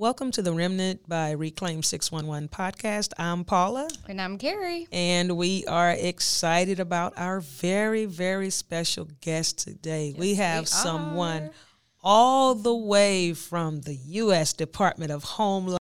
Welcome to the Remnant by Reclaim 611 podcast. I'm Paula. And I'm Carrie. And we are excited about our very, very special guest today. we have we someone all the way from the U.S. Department of Homeland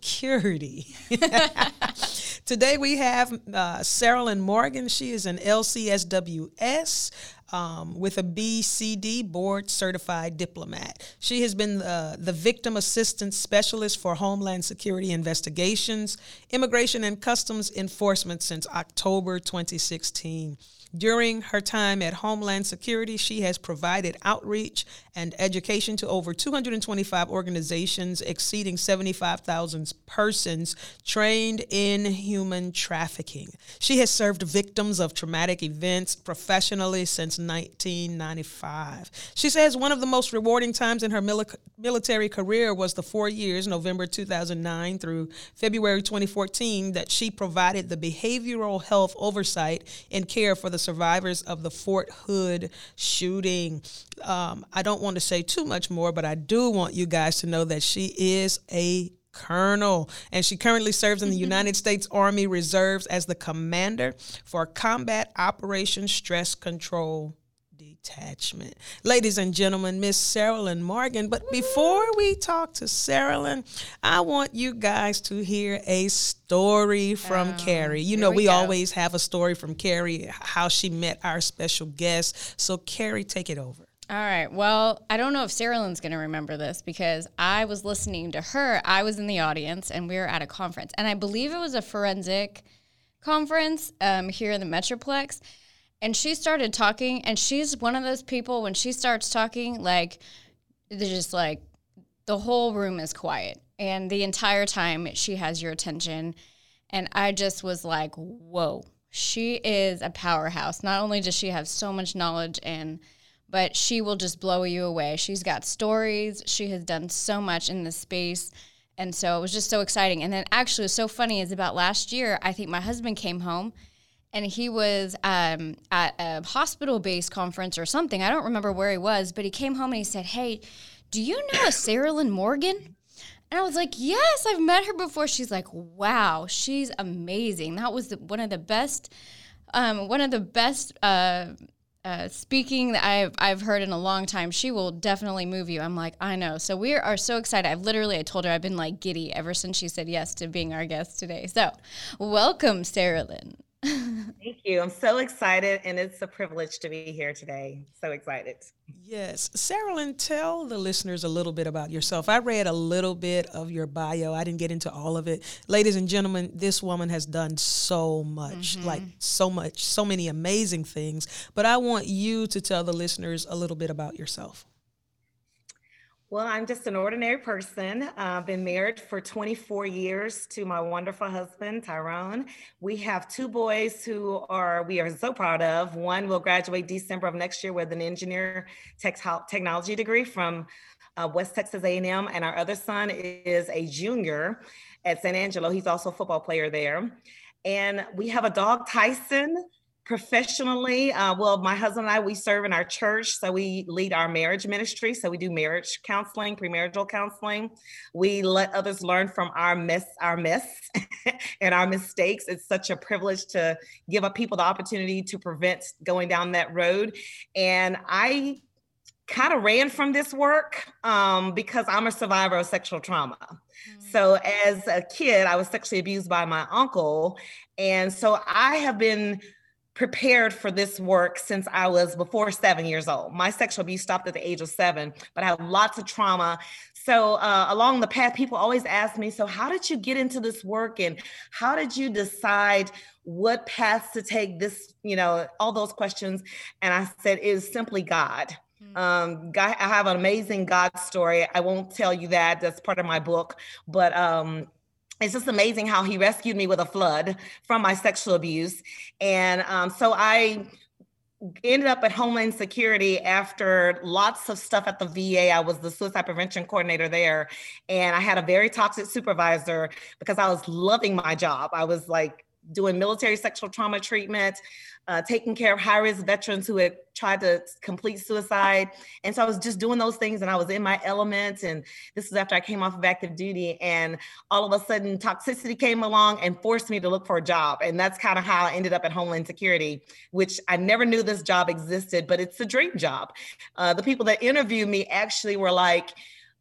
Security. Today we have uh, Sarolyn Morgan. She is an LCSWS um, with a BCD board certified diplomat. She has been the, the victim assistance specialist for Homeland Security investigations, immigration, and customs enforcement since October 2016. During her time at Homeland Security, she has provided outreach and education to over 225 organizations, exceeding 75,000 persons trained in human trafficking. She has served victims of traumatic events professionally since 1995. She says one of the most rewarding times in her mili- military career was the four years, November 2009 through February 2014, that she provided the behavioral health oversight and care for the survivors of the Fort Hood shooting. Um, I don't want to say too much more, but I do want you guys to know that she is a colonel, and she currently serves in the United States Army Reserves as the commander for Combat Operations Stress Control Detachment. Ladies and gentlemen, Miss Sarolyn Morgan. But before we talk to Sarolyn, I want you guys to hear a story from oh, Carrie. You know, we, we always have a story from Carrie, how she met our special guest. So, Carrie, take it over. All right. Well, I don't know if Sarolyn's going to remember this because I was listening to her. I was in the audience and we were at a conference, and I believe it was a forensic conference um, here in the Metroplex. And she started talking, and she's one of those people when she starts talking, like, they're just like, the whole room is quiet. And the entire time she has your attention. And I just was like, whoa, she is a powerhouse. Not only does she have so much knowledge and but she will just blow you away. She's got stories. She has done so much in this space. And so it was just so exciting. And then actually, what's so funny is about last year, I think my husband came home and he was um, at a hospital based conference or something. I don't remember where he was, but he came home and he said, Hey, do you know a Sarolyn Morgan? And I was like, Yes, I've met her before. She's like, Wow, she's amazing. That was the, one of the best. Um, one of the best uh, uh, speaking that I've I've heard in a long time. She will definitely move you. I'm like, I know. So we are so excited. I've literally I told her I've been like giddy ever since she said yes to being our guest today. So welcome, Sarolyn. Thank you. I'm so excited, and it's a privilege to be here today. So excited. Yes. Sarolyn, tell the listeners a little bit about yourself. I read a little bit of your bio. I didn't get into all of it. Ladies and gentlemen, this woman has done so much, mm-hmm. like so much, so many amazing things. But I want you to tell the listeners a little bit about yourself. Well, I'm just an ordinary person. I've uh, been married for 24 years to my wonderful husband, Tyrone. We have two boys who are we are so proud of. One will graduate December of next year with an engineer tech- technology degree from uh, West Texas A&M, and our other son is a junior at San Angelo. He's also a football player there. And we have a dog, Tyson, professionally uh, well my husband and i we serve in our church so we lead our marriage ministry so we do marriage counseling premarital counseling. We let others learn from our mess our mess and our mistakes. It's such a privilege to give up people the opportunity to prevent going down that road. And i kind of ran from this work um, because i'm a survivor of sexual trauma. Mm-hmm. so as a kid i was sexually abused by my uncle and so i have been prepared for this work since I was before seven years old. My sexual abuse stopped at the age of seven, but I have lots of trauma. So uh, along the path, people always ask me, so how did you get into this work and how did you decide what paths to take this, you know, all those questions. And I said, it is simply God. Hmm. Um, God, I have an amazing God story. I won't tell you that. That's part of my book, but um, it's just amazing how he rescued me with a flood from my sexual abuse. And um, so I ended up at Homeland Security after lots of stuff at the VA. I was the suicide prevention coordinator there. And I had a very toxic supervisor because I was loving my job. I was like, doing military sexual trauma treatment, uh, taking care of high risk veterans who had tried to complete suicide. And so I was just doing those things and I was in my element. And this was after I came off of active duty. And all of a sudden, toxicity came along and forced me to look for a job. And that's kind of how I ended up at Homeland Security, which I never knew this job existed, but it's a dream job. Uh, the people that interviewed me actually were like,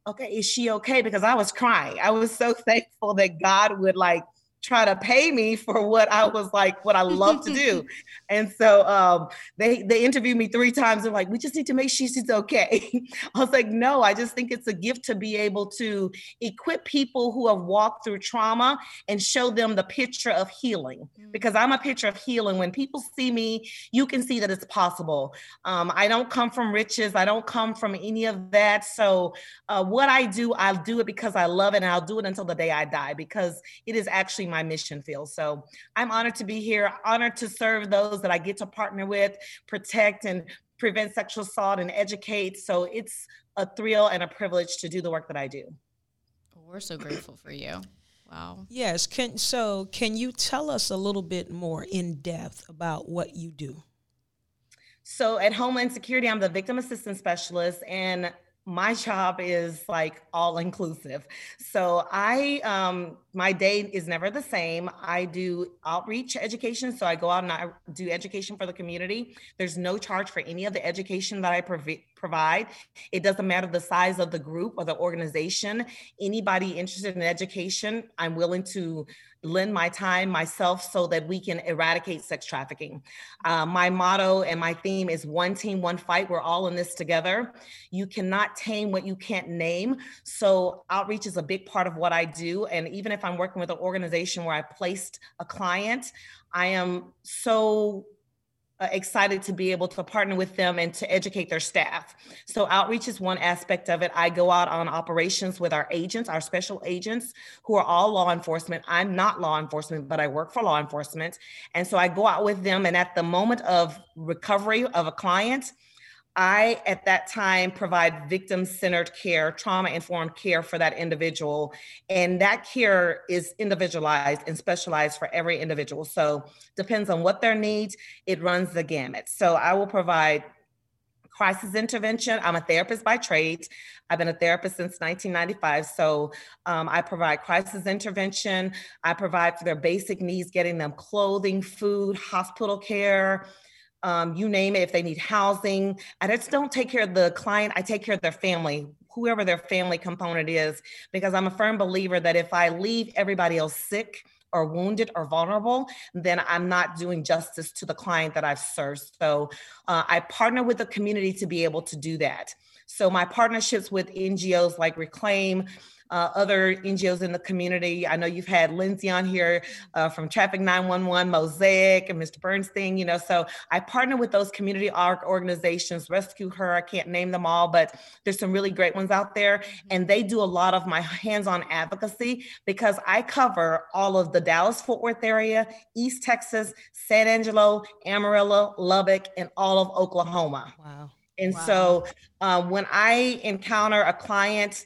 okay, is she okay? Because I was crying. I was so thankful that God would like try to pay me for what I was like, what I love to do. And so um, they they interviewed me three times. They're like, we just need to make sure she's okay. I was like, no, I just think it's a gift to be able to equip people who have walked through trauma and show them the picture of healing. Mm. Because I'm a picture of healing. When people see me, you can see that it's possible. Um, I don't come from riches. I don't come from any of that. So uh, what I do, I'll do it because I love it, and I'll do it until the day I die because it is actually my mission field. So I'm honored to be here, honored to serve those that I get to partner with, protect and prevent sexual assault and educate. So it's a thrill and a privilege to do the work that I do. We're so grateful for you. Wow. Yes. Can so can you tell us a little bit more in depth about what you do? So at Homeland Security, I'm the victim assistance specialist and my job is like all inclusive. So I um my day is never the same. I do outreach education. So I go out and I do education for the community. There's no charge for any of the education that I prov- provide. It doesn't matter the size of the group or the organization. Anybody interested in education, I'm willing to lend my time myself so that we can eradicate sex trafficking. Uh, my motto and my theme is one team, one fight. We're all in this together. You cannot tame what you can't name. So outreach is a big part of what I do. And even if I'm working with an organization where I placed a client, I am so uh, excited to be able to partner with them and to educate their staff. So, outreach is one aspect of it. I go out on operations with our agents, our special agents, who are all law enforcement. I'm not law enforcement, but I work for law enforcement. And so I go out with them, and at the moment of recovery of a client, I, at that time, provide victim centered care, trauma informed care for that individual. And that care is individualized and specialized for every individual. So, depends on what their needs, it runs the gamut. So, I will provide crisis intervention. I'm a therapist by trade. I've been a therapist since 1995. So um, I provide crisis intervention. I provide for their basic needs, getting them clothing, food, hospital care, um, you name it, if they need housing. I just don't take care of the client, I take care of their family, whoever their family component is, because I'm a firm believer that if I leave everybody else sick, or wounded or vulnerable, then I'm not doing justice to the client that I've served. So uh, I partner with the community to be able to do that. So my partnerships with NGOs like Reclaim, uh, other NGOs in the community. I know you've had Lindsay on here uh, from Traffick911, Mosaic, and Mr. Bernstein, you know, so I partner with those community organizations, Rescue Her, I can't name them all, but there's some really great ones out there. Mm-hmm. And they do a lot of my hands on advocacy because I cover all of the Dallas Fort Worth area, East Texas, San Angelo, Amarillo, Lubbock, and all of Oklahoma. Wow. And wow. so uh, when I encounter a client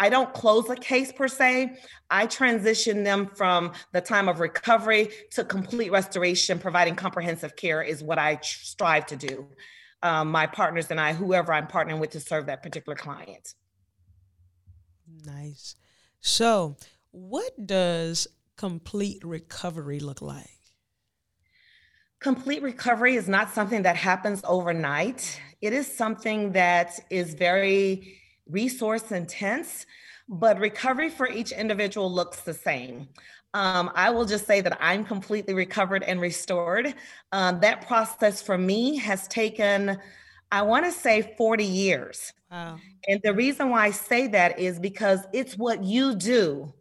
I don't close a case per se. I transition them from the time of recovery to complete restoration, providing comprehensive care is what I strive to do. Um, my partners and I, whoever I'm partnering with to serve that particular client. Nice. So, what does complete recovery look like? Complete recovery is not something that happens overnight. It is something that is very resource intense, but recovery for each individual looks the same. Um, I will just say that I'm completely recovered and restored. Um, that process for me has taken, I want to say, 40 years. Wow. And the reason why I say that is because it's what you do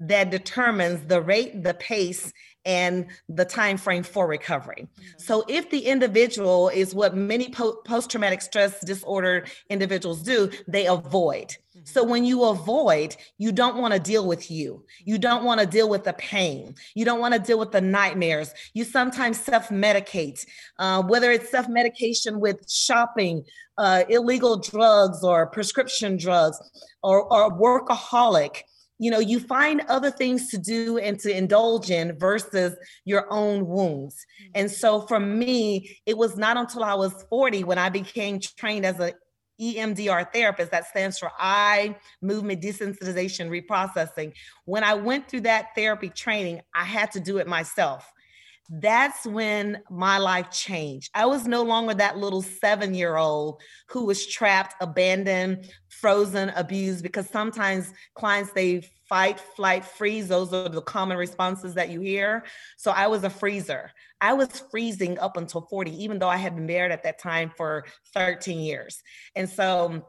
that determines the rate, the pace, and the time frame for recovery. Mm-hmm. So if the individual is what many po- post-traumatic stress disorder individuals do, they avoid. Mm-hmm. So when you avoid, you don't want to deal with you. You don't want to deal with the pain. You don't want to deal with the nightmares. You sometimes self-medicate, uh, whether it's self-medication with shopping, uh, illegal drugs or prescription drugs, or, or workaholic you know you find other things to do and to indulge in versus your own wounds mm-hmm. and so for me it was not until i was 40 when i became trained as a EMDR therapist that stands for eye movement desensitization reprocessing. When I went through that therapy training, I had to do it myself that's when my life changed. I was no longer that little seven year old who was trapped, abandoned, frozen, abused, because sometimes clients, they fight, flight, freeze. Those are the common responses that you hear. So I was a freezer. I was freezing up until 40, even though I had been married at that time for 13 years. And so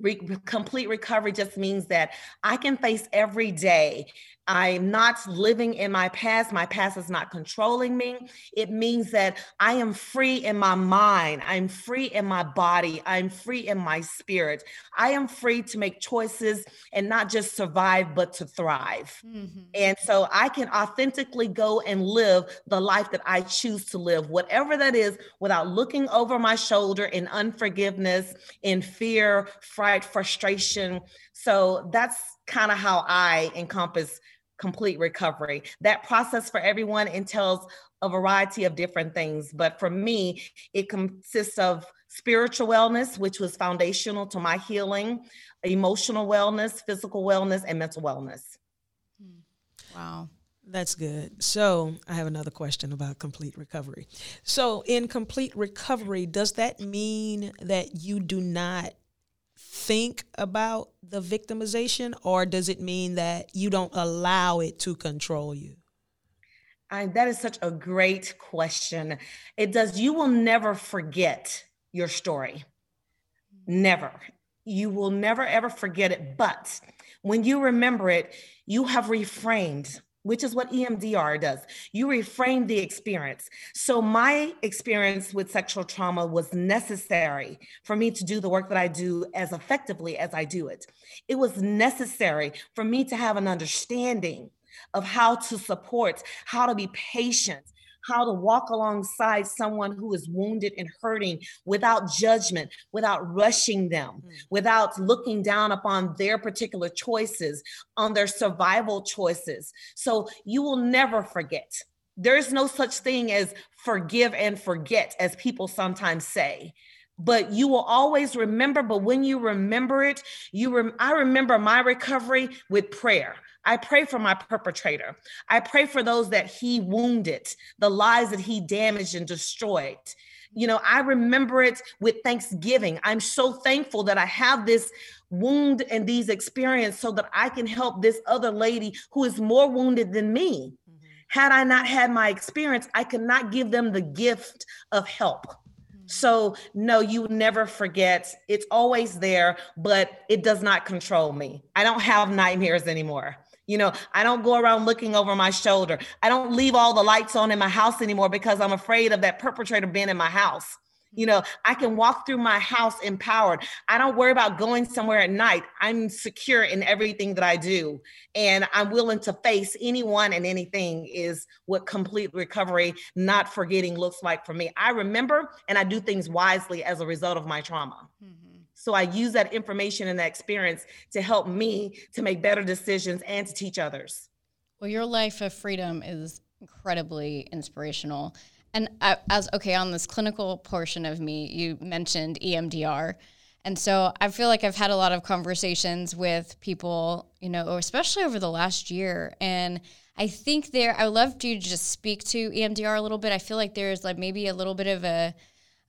Re- complete recovery just means that I can face every day I'm not living in my past. My past is not controlling me. It means that I am free in my mind. I'm free in my body. I'm free in my spirit. I am free to make choices and not just survive, but to thrive. Mm-hmm. And so I can authentically go and live the life that I choose to live, whatever that is, without looking over my shoulder in unforgiveness, in fear, fright, frustration. So that's kind of how I encompass complete recovery. That process for everyone entails a variety of different things, but for me, it consists of spiritual wellness, which was foundational to my healing, emotional wellness, physical wellness, and mental wellness. Hmm. Wow. That's good. So, I have another question about complete recovery. So, in complete recovery, does that mean that you do not think about the victimization, or does it mean that you don't allow it to control you? I, that is such a great question. It does. You will never forget your story. Never. You will never, ever forget it. But when you remember it, you have reframed which is what EMDR does. You reframe the experience. So, my experience with sexual trauma was necessary for me to do the work that I do as effectively as I do it. It was necessary for me to have an understanding of how to support, how to be patient, how to walk alongside someone who is wounded and hurting without judgment, without rushing them, mm-hmm. without looking down upon their particular choices, on their survival choices. So you will never forget. There's no such thing as forgive and forget, as people sometimes say but you will always remember but when you remember it you rem- i remember my recovery with prayer I pray for my perpetrator. I pray for those that he wounded, the lives that he damaged and destroyed. You know, I remember it with thanksgiving. I'm so thankful that I have this wound and these experiences so that I can help this other lady who is more wounded than me. Mm-hmm. Had I not had my experience, I could not give them the gift of help. Mm-hmm. So, no, you never forget. It's always there, but it does not control me. I don't have nightmares anymore. You know, I don't go around looking over my shoulder. I don't leave all the lights on in my house anymore because I'm afraid of that perpetrator being in my house. You know, I can walk through my house empowered. I don't worry about going somewhere at night. I'm secure in everything that I do. And I'm willing to face anyone and anything, is what complete recovery, not forgetting, looks like for me. I remember and I do things wisely as a result of my trauma. Mm-hmm. So I use that information and that experience to help me to make better decisions and to teach others. Well, your life of freedom is incredibly inspirational. And as okay, on this clinical portion of me, you mentioned EMDR. And so I feel like I've had a lot of conversations with people, you know, especially over the last year. And I think there, I would love to just speak to EMDR a little bit. I feel like there's like maybe a little bit of a,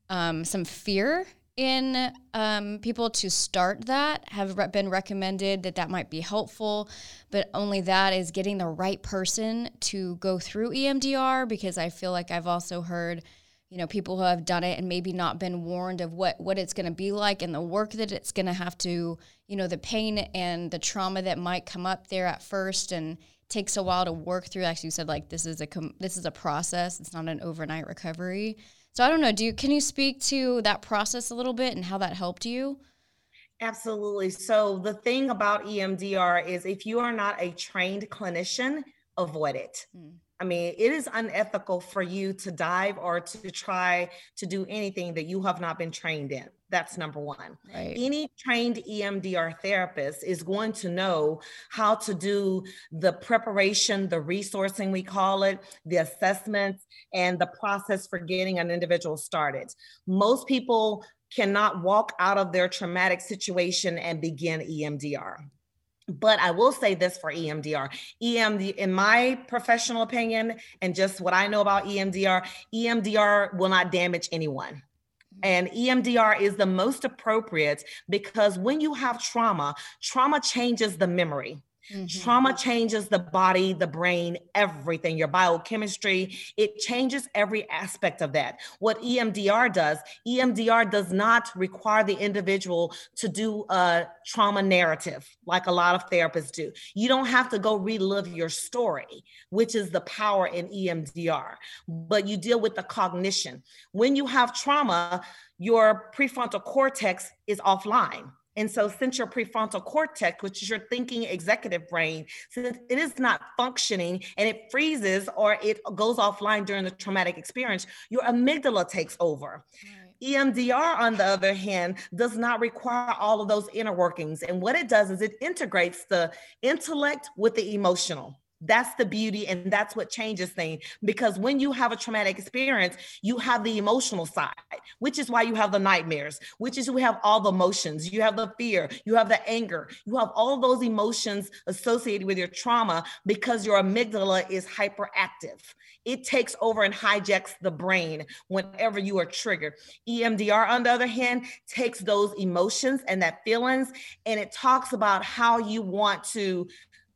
um, some fear in um, people to start that have re- been recommended that that might be helpful but only that is getting the right person to go through emdr because i feel like i've also heard you know people who have done it and maybe not been warned of what what it's going to be like and the work that it's going to have to you know the pain and the trauma that might come up there at first and takes a while to work through. Like you said like this is a com- this is a process. It's not an overnight recovery so I don't know. Do you can you speak to that process a little bit and how that helped you? Absolutely. So the thing about EMDR is if you are not a trained clinician, avoid it. Mm. I mean, it is unethical for you to dive or to try to do anything that you have not been trained in. That's number one. Right. Any trained EMDR therapist is going to know how to do the preparation, the resourcing, we call it, the assessments, and the process for getting an individual started. Most people cannot walk out of their traumatic situation and begin EMDR. But I will say this for EMDR. EMD, in my professional opinion, and just what I know about EMDR, EMDR will not damage anyone. Mm-hmm. And EMDR is the most appropriate because when you have trauma, trauma changes the memory. Mm-hmm. Trauma changes the body, the brain, everything, your biochemistry. It changes every aspect of that. What EMDR does, EMDR does not require the individual to do a trauma narrative like a lot of therapists do. You don't have to go relive your story, which is the power in EMDR, but you deal with the cognition. When you have trauma, your prefrontal cortex is offline and so, since your prefrontal cortex, which is your thinking executive brain, since it is not functioning and it freezes or it goes offline during the traumatic experience, your amygdala takes over. Right. EMDR, on the other hand, does not require all of those inner workings. And what it does is it integrates the intellect with the emotional. That's the beauty, and that's what changes things. Because when you have a traumatic experience, you have the emotional side, which is why you have the nightmares, which is we have all the emotions. You have the fear, you have the anger, you have all those emotions associated with your trauma because your amygdala is hyperactive. It takes over and hijacks the brain whenever you are triggered. EMDR, on the other hand, takes those emotions and that feelings and it talks about how you want to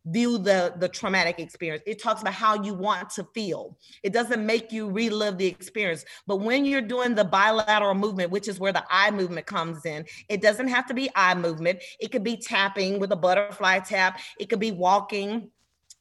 view the the traumatic experience. It talks about how you want to feel. It doesn't make you relive the experience. But when you're doing the bilateral movement which is where the eye movement comes in it doesn't have to be eye movement. It could be tapping with a butterfly tap. It could be walking.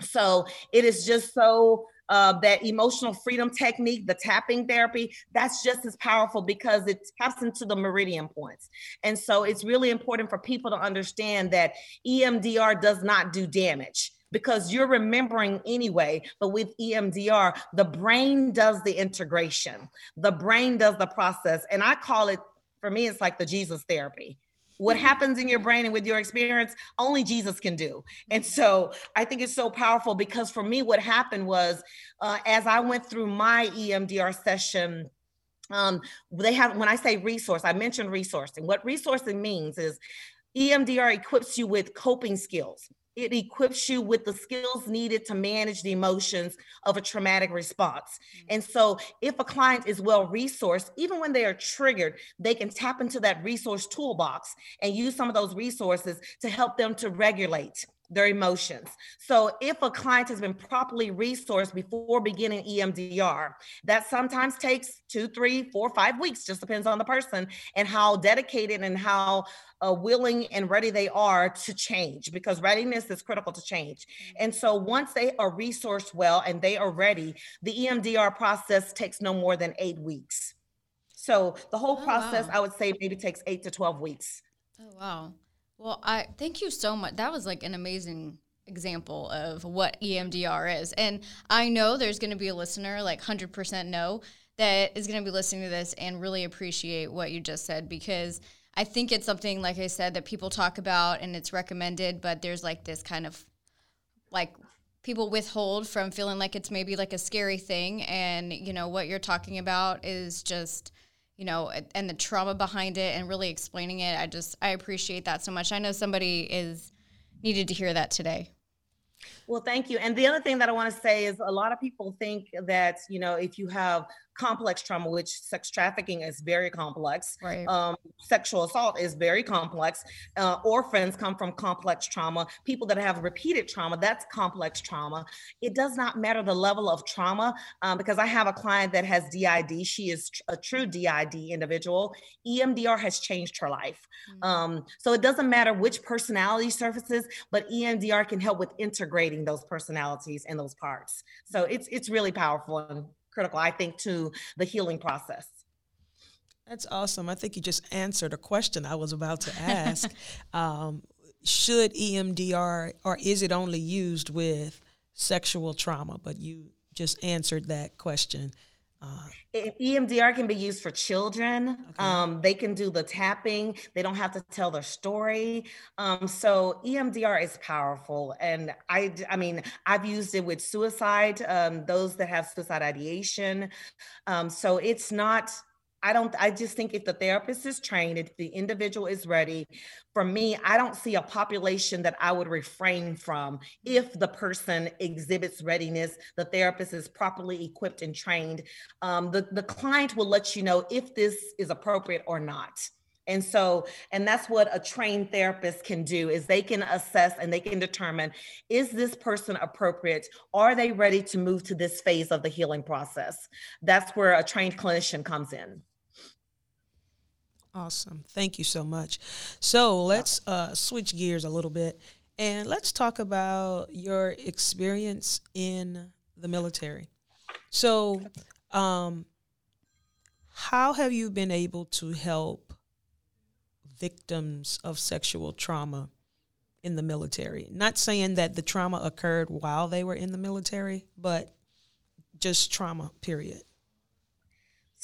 So it is just so uh, that emotional freedom technique, the tapping therapy, that's just as powerful because it taps into the meridian points. And so it's really important for people to understand that EMDR does not do damage because you're remembering anyway. But with EMDR, the brain does the integration, the brain does the process. And I call it, for me, it's like the Jesus therapy what happens in your brain and with your experience only jesus can do. And so i think it's so powerful because for me what happened was uh, as i went through my emdr session um, they have when i say resource i mentioned resourcing. What resourcing means is emdr equips you with coping skills it equips you with the skills needed to manage the emotions of a traumatic response. Mm-hmm. And so, if a client is well resourced, even when they are triggered, they can tap into that resource toolbox and use some of those resources to help them to regulate their emotions. So if a client has been properly resourced before beginning EMDR, that sometimes takes two, three, four, five weeks, just depends on the person and how dedicated and how uh, willing and ready they are to change because readiness is critical to change. And so once they are resourced well and they are ready, the EMDR process takes no more than eight weeks. So the whole oh, process, wow. I would say, maybe takes eight to 12 weeks. Oh, wow. Well, I thank you so much. That was like an amazing example of what EMDR is. And I know there's going to be a listener, like 100% know, that is going to be listening to this and really appreciate what you just said because I think it's something, like I said, that people talk about and it's recommended, but there's like this kind of like people withhold from feeling like it's maybe like a scary thing. And, you know, what you're talking about is just you know, and the trauma behind it and really explaining it. I just I appreciate that so much. I know somebody is needed to hear that today. Well, thank you. And the other thing that I want to say is a lot of people think that, you know, if you have complex trauma, which sex trafficking is very complex. Right. Um, sexual assault is very complex. Uh, orphans come from complex trauma. People that have repeated trauma, that's complex trauma. It does not matter the level of trauma um, because I have a client that has DID. She is a true DID individual. EMDR has changed her life. Mm-hmm. Um, so it doesn't matter which personality surfaces, but EMDR can help with integrating those personalities and those parts. So it's it's really powerful and critical, I think, to the healing process. That's awesome. I think you just answered a question I was about to ask. um, should EMDR or is it only used with sexual trauma? But you just answered that question. Uh, EMDR can be used for children. Okay. Um, they can do the tapping. They don't have to tell their story. Um, so EMDR is powerful, and I, I mean, I've used it with suicide. Um, those that have suicide ideation. Um, so it's not I don't, I just think if the therapist is trained, if the individual is ready, for me, I don't see a population that I would refrain from if the person exhibits readiness, the therapist is properly equipped and trained. Um, the, the client will let you know if this is appropriate or not. And so, and that's what a trained therapist can do is they can assess and they can determine is this person appropriate? Are they ready to move to this phase of the healing process? That's where a trained clinician comes in. Awesome. Thank you so much. So let's uh, switch gears a little bit and let's talk about your experience in the military. So, um, how have you been able to help victims of sexual trauma in the military? Not saying that the trauma occurred while they were in the military, but just trauma, period.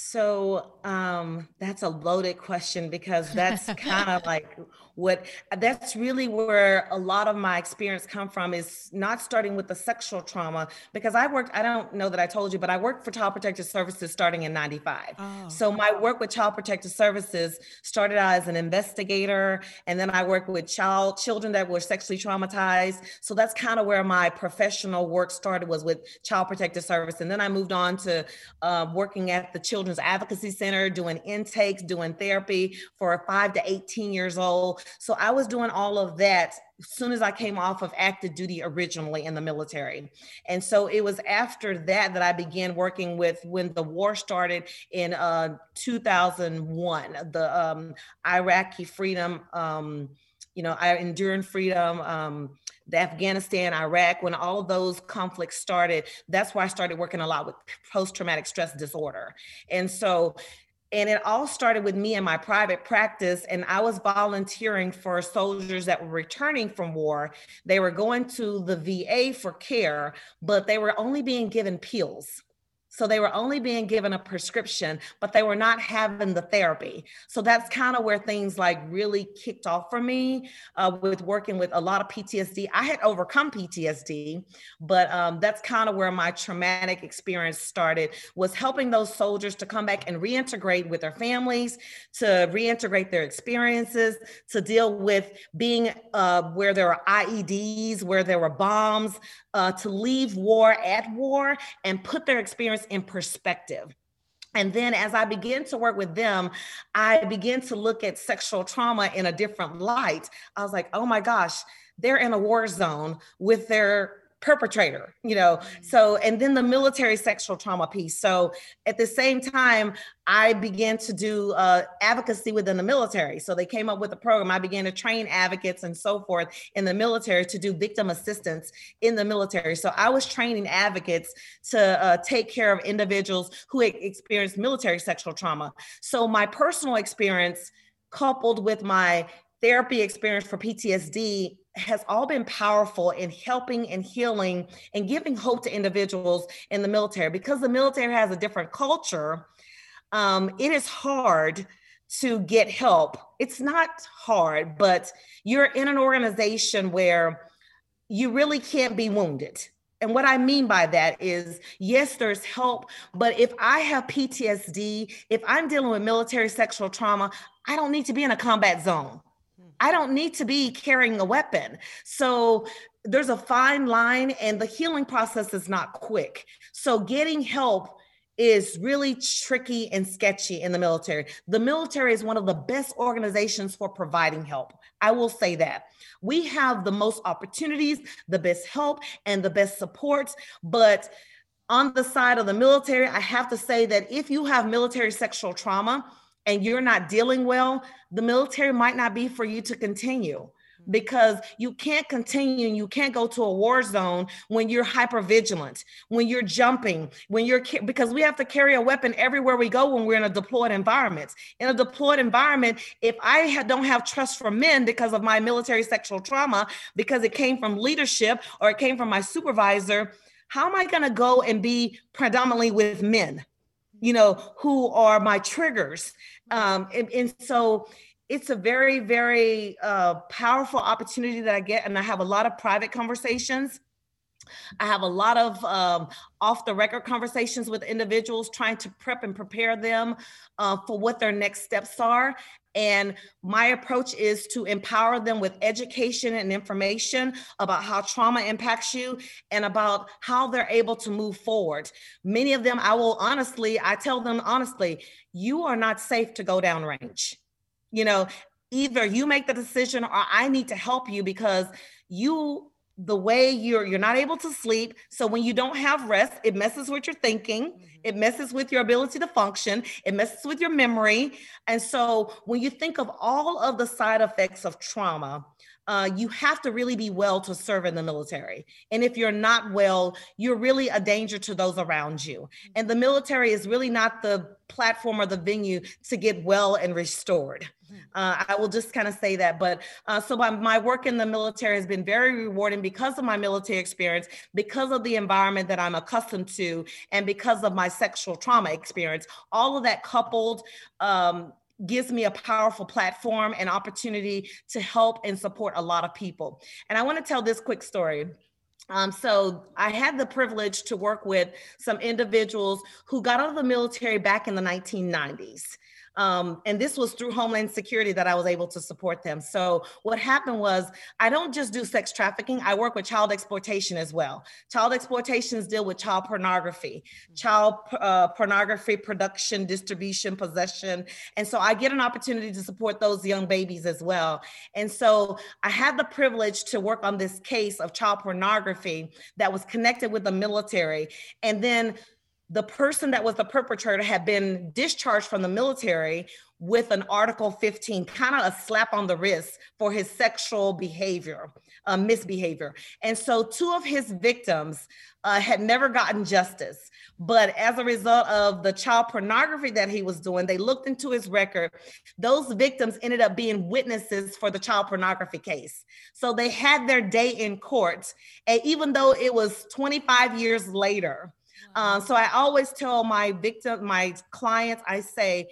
So um, that's a loaded question because that's kind of like what that's really where a lot of my experience come from is not starting with the sexual trauma because I worked I don't know that I told you but I worked for Child Protective Services starting in 95. Oh. So my work with Child Protective Services started out as an investigator and then I worked with child children that were sexually traumatized. So that's kind of where my professional work started was with Child Protective Service and then I moved on to uh, working at the Children's Advocacy Center doing intakes, doing therapy for 5 to 18 years old so I was doing all of that as soon as I came off of active duty originally in the military. And so it was after that that I began working with when the war started in uh, 2001, the um, Iraqi freedom, um, you know, enduring freedom. Um, the Afghanistan, Iraq, when all of those conflicts started, that's why I started working a lot with post traumatic stress disorder. And so and it all started with me in my private practice. And I was volunteering for soldiers that were returning from war. They were going to the VA for care, but they were only being given pills. So they were only being given a prescription, but they were not having the therapy. So that's kind of where things like really kicked off for me uh, with working with a lot of PTSD. I had overcome PTSD, but um, that's kind of where my traumatic experience started was helping those soldiers to come back and reintegrate with their families, to reintegrate their experiences, to deal with being uh, where there were IEDs, where there were bombs, uh, to leave war at war and put their experience in perspective. And then as I began to work with them, I began to look at sexual trauma in a different light. I was like, oh my gosh, they're in a war zone with their perpetrator, you know. Mm-hmm. So, and then the military sexual trauma piece. So, at the same time, I began to do uh, advocacy within the military. So, they came up with a program. I began to train advocates and so forth in the military to do victim assistance in the military. So, I was training advocates to uh, take care of individuals who experienced military sexual trauma. So, my personal experience coupled with my therapy experience for PTSD has all been powerful in helping and healing and giving hope to individuals in the military because the military has a different culture. Um, it is hard to get help. It's not hard, but you're in an organization where you really can't be wounded. And what I mean by that is, yes, there's help, but if I have PTSD, if I'm dealing with military sexual trauma, I don't need to be in a combat zone. I don't need to be carrying a weapon. So there's a fine line, and the healing process is not quick. So getting help is really tricky and sketchy in the military. The military is one of the best organizations for providing help. I will say that. We have the most opportunities, the best help, and the best support. but on the side of the military, I have to say that if you have military sexual trauma, and you're not dealing well, the military might not be for you to continue mm-hmm. because you can't continue and you can't go to a war zone when you're hyper vigilant, when you're jumping, when you're because we have to carry a weapon everywhere we go when we're in a deployed environment. In a deployed environment, if I don't have trust for men because of my military sexual trauma, because it came from leadership or it came from my supervisor, how am I going to go and be predominantly with men, you know, who are my triggers? Um, and, and so it's a very, very uh, powerful opportunity that I get. And I have a lot of private conversations. I have a lot of um, off the record conversations with individuals trying to prep and prepare them uh, for what their next steps are. And my approach is to empower them with education and information about how trauma impacts you and about how they're able to move forward. Many of them, I will honestly, I tell them honestly, you are not safe to go downrange. You know, either you make the decision or I need to help you because you the way you're you're not able to sleep. So when you don't have rest it messes with your thinking. Mm-hmm. it messes with your ability to function. It messes with your memory. And so when you think of all of the side effects of trauma uh, you have to really be well to serve in the military. And if you're not well, you're really a danger to those around you. And the military is really not the platform or the venue to get well and restored. Uh, I will just kind of say that. But uh, so my, my work in the military has been very rewarding because of my military experience, because of the environment that I'm accustomed to, and because of my sexual trauma experience. All of that coupled um, gives me a powerful platform and opportunity to help and support a lot of people. And I want to tell this quick story. Um, so I had the privilege to work with some individuals who got out of the military back in the 1990s. Um, and this was through Homeland Security that I was able to support them. So what happened was I don't just do sex trafficking, I work with child exploitation as well. Child exploitations deal with child pornography, child uh, pornography production, distribution, possession. And so I get an opportunity to support those young babies as well. And so I had the privilege to work on this case of child pornography that was connected with the military. And then the person that was the perpetrator had been discharged from the military with an Article 15, kind of a slap on the wrist for his sexual behavior, uh, misbehavior. And so two of his victims uh, had never gotten justice. But as a result of the child pornography that he was doing, they looked into his record. Those victims ended up being witnesses for the child pornography case. So they had their day in court. And even though it was 25 years later, uh, so I always tell my victim, my clients, I say,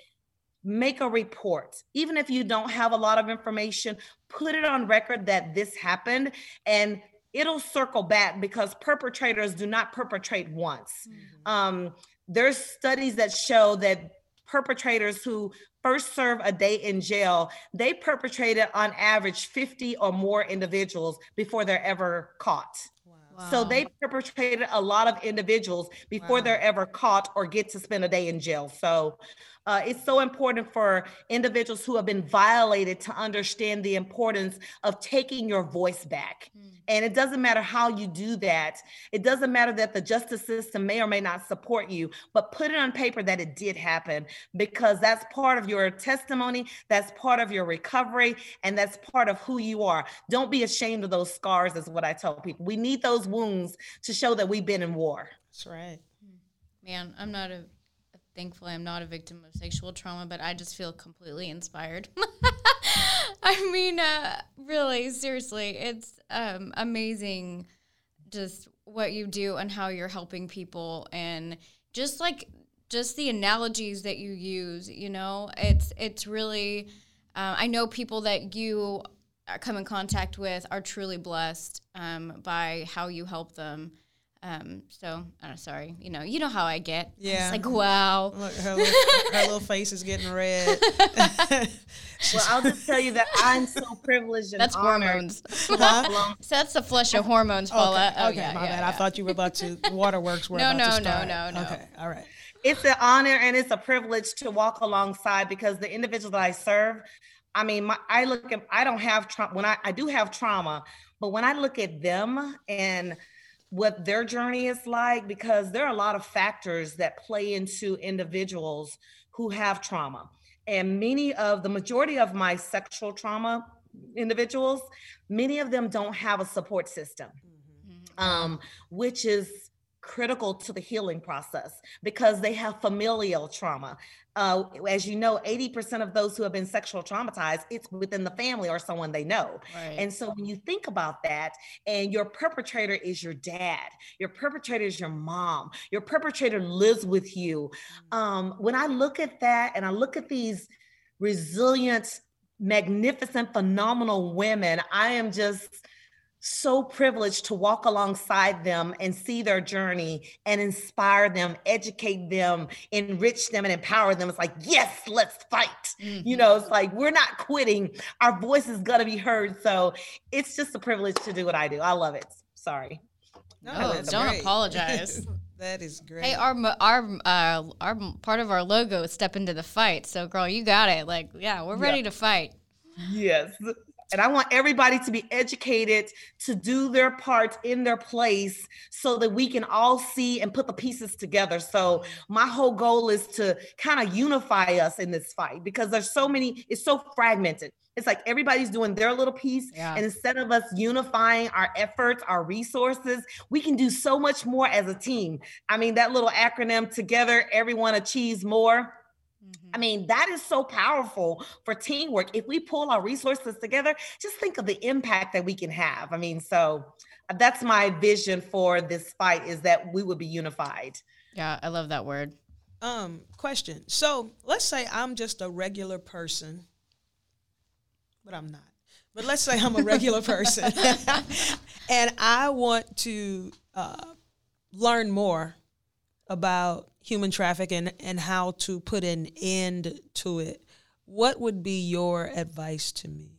make a report. Even if you don't have a lot of information, put it on record that this happened and it'll circle back because perpetrators do not perpetrate once. Mm-hmm. Um, there's studies that show that perpetrators who first serve a day in jail, they perpetrated on average 50 or more individuals before they're ever caught. So they perpetrated a lot of individuals before wow. they're ever caught or get to spend a day in jail. So uh, it's so important for individuals who have been violated to understand the importance of taking your voice back. Mm. And it doesn't matter how you do that. It doesn't matter that the justice system may or may not support you, but put it on paper that it did happen because that's part of your testimony, that's part of your recovery, and that's part of who you are. Don't be ashamed of those scars, is what I tell people. We need those wounds to show that we've been in war. That's right. Man, I'm not a thankfully I'm not a victim of sexual trauma, but I just feel completely inspired. I mean, uh, really, seriously, it's um, amazing just what you do and how you're helping people and just like just the analogies that you use you know it's it's really uh, i know people that you come in contact with are truly blessed um, by how you help them um, so uh, sorry, you know, you know how I get. Yeah. It's like wow. Look, her little, her little face is getting red. well, I'll just tell you that I'm so privileged and that's honored. hormones. Huh? so that's the flush of hormones, Paula. Okay, oh, okay yeah, my yeah, bad. Yeah. I thought you were about to waterworks were no, about no, to start. No, no, no, Okay, all right. It's an honor and it's a privilege to walk alongside because the individuals that I serve, I mean, my, I look at, I don't have trauma. When I, I do have trauma, but when I look at them and what their journey is like because there are a lot of factors that play into individuals who have trauma. And many of the majority of my sexual trauma individuals, many of them don't have a support system, mm-hmm. um, which is critical to the healing process because they have familial trauma. Uh, as you know, 80% of those who have been sexual traumatized, it's within the family or someone they know. Right. And so when you think about that, and your perpetrator is your dad, your perpetrator is your mom, your perpetrator lives with you. Mm. Um, when I look at that and I look at these resilient, magnificent, phenomenal women, I am just so privileged to walk alongside them and see their journey and inspire them, educate them, enrich them, and empower them. It's like, yes, let's fight. Mm-hmm. You know, it's like we're not quitting. Our voice is gonna be heard. So it's just a privilege to do what I do. I love it. Sorry. No, oh, don't great. apologize. that is great. Hey, our our uh, our part of our logo is step into the fight. So, girl, you got it. Like, yeah, we're ready to fight. Yes. And I want everybody to be educated to do their part in their place so that we can all see and put the pieces together. So, my whole goal is to kind of unify us in this fight because there's so many, it's so fragmented. It's like everybody's doing their little piece. Yeah. And instead of us unifying our efforts, our resources, we can do so much more as a team. I mean, that little acronym together, everyone achieves more Mm-hmm. I mean, that is so powerful for teamwork. If we pull our resources together, just think of the impact that we can have. I mean, so uh, that's my vision for this fight is that we would be unified. Yeah, I love that word. Um, question. So let's say I'm just a regular person, but I'm not. But let's say I'm a regular person and I want to uh, learn more about human trafficking and how to put an end to it, what would be your advice to me?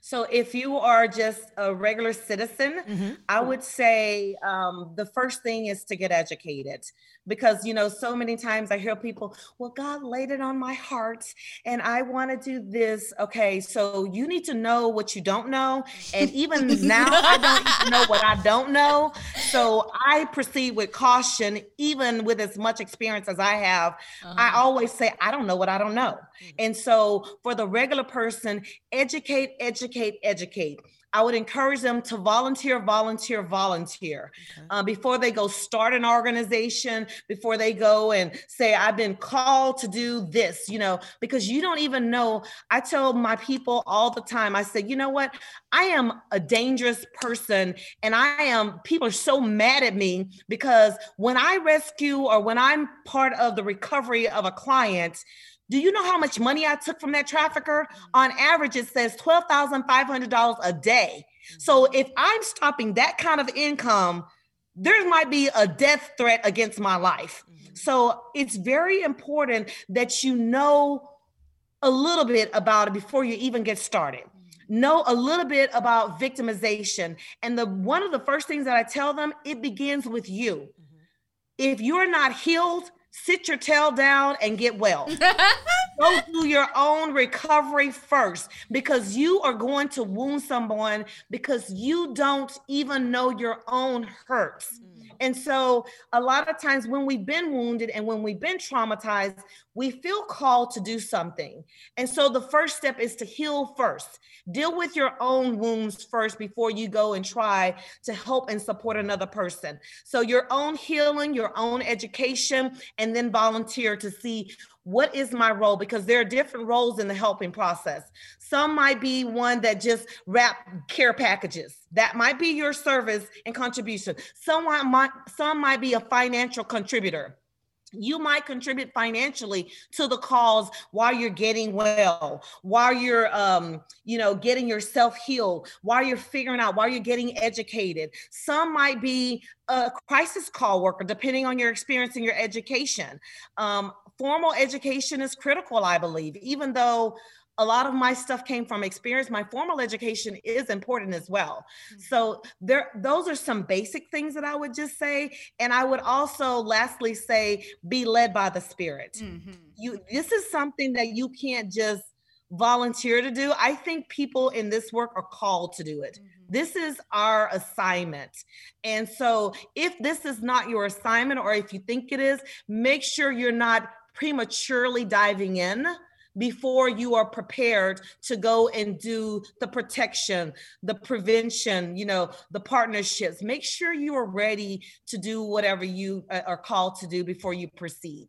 So, if you are just a regular citizen, mm-hmm. I would say um, the first thing is to get educated because, you know, so many times I hear people, well, God laid it on my heart and I want to do this. Okay, so you need to know what you don't know. And even now, I don't even know what I don't know. So, I proceed with caution, even with as much experience as I have. Uh-huh. I always say, I don't know what I don't know. Mm-hmm. And so, for the regular person, educate educate, educate. I would encourage them to volunteer, volunteer, volunteer okay. uh, before they go start an organization, before they go and say, I've been called to do this, you know, because you don't even know. I tell my people all the time, I say, you know what? I am a dangerous person and I am, people are so mad at me because when I rescue or when I'm part of the recovery of a client, do you know how much money I took from that trafficker? Mm-hmm. On average, it says $12,500 a day. So mm-hmm. if I'm stopping that kind of income, there might be a death threat against my life. Mm-hmm. So it's very important that you know a little bit about it before you even get started. Know a little bit about victimization. And the one of the first things that I tell them, it begins with you. If you're not healed, sit your tail down and get well. Go do your own recovery first because you are going to wound someone because you don't even know your own hurts. Mm. And so, a lot of times when we've been wounded and when we've been traumatized, we feel called to do something. And so, the first step is to heal first. Deal with your own wounds first before you go and try to help and support another person. So, your own healing, your own education, and then volunteer to see what is my role because there are different roles in the helping process. Some might be one that just wrap care packages. That might be your service and contribution. Someone might some might be a financial contributor you might contribute financially to the cause while you're getting well while you're um, you know getting yourself healed while you're figuring out while you're getting educated. Some might be a crisis call worker depending on your experience and your education. Um, formal education is critical i believe even though a lot of my stuff came from experience. My formal education is important as well. Mm-hmm. so there those are some basic things that i would just say. And i would also lastly say be led by the spirit. Mm-hmm. you this is something that you can't just volunteer to do. I think people in this work are called to do it. Mm-hmm. this is our assignment. And so if this is not your assignment or if you think it is make sure you're not prematurely diving in before you are prepared to go and do the protection, the prevention, you know, the partnerships. Make sure you are ready to do whatever you uh, are called to do before you proceed.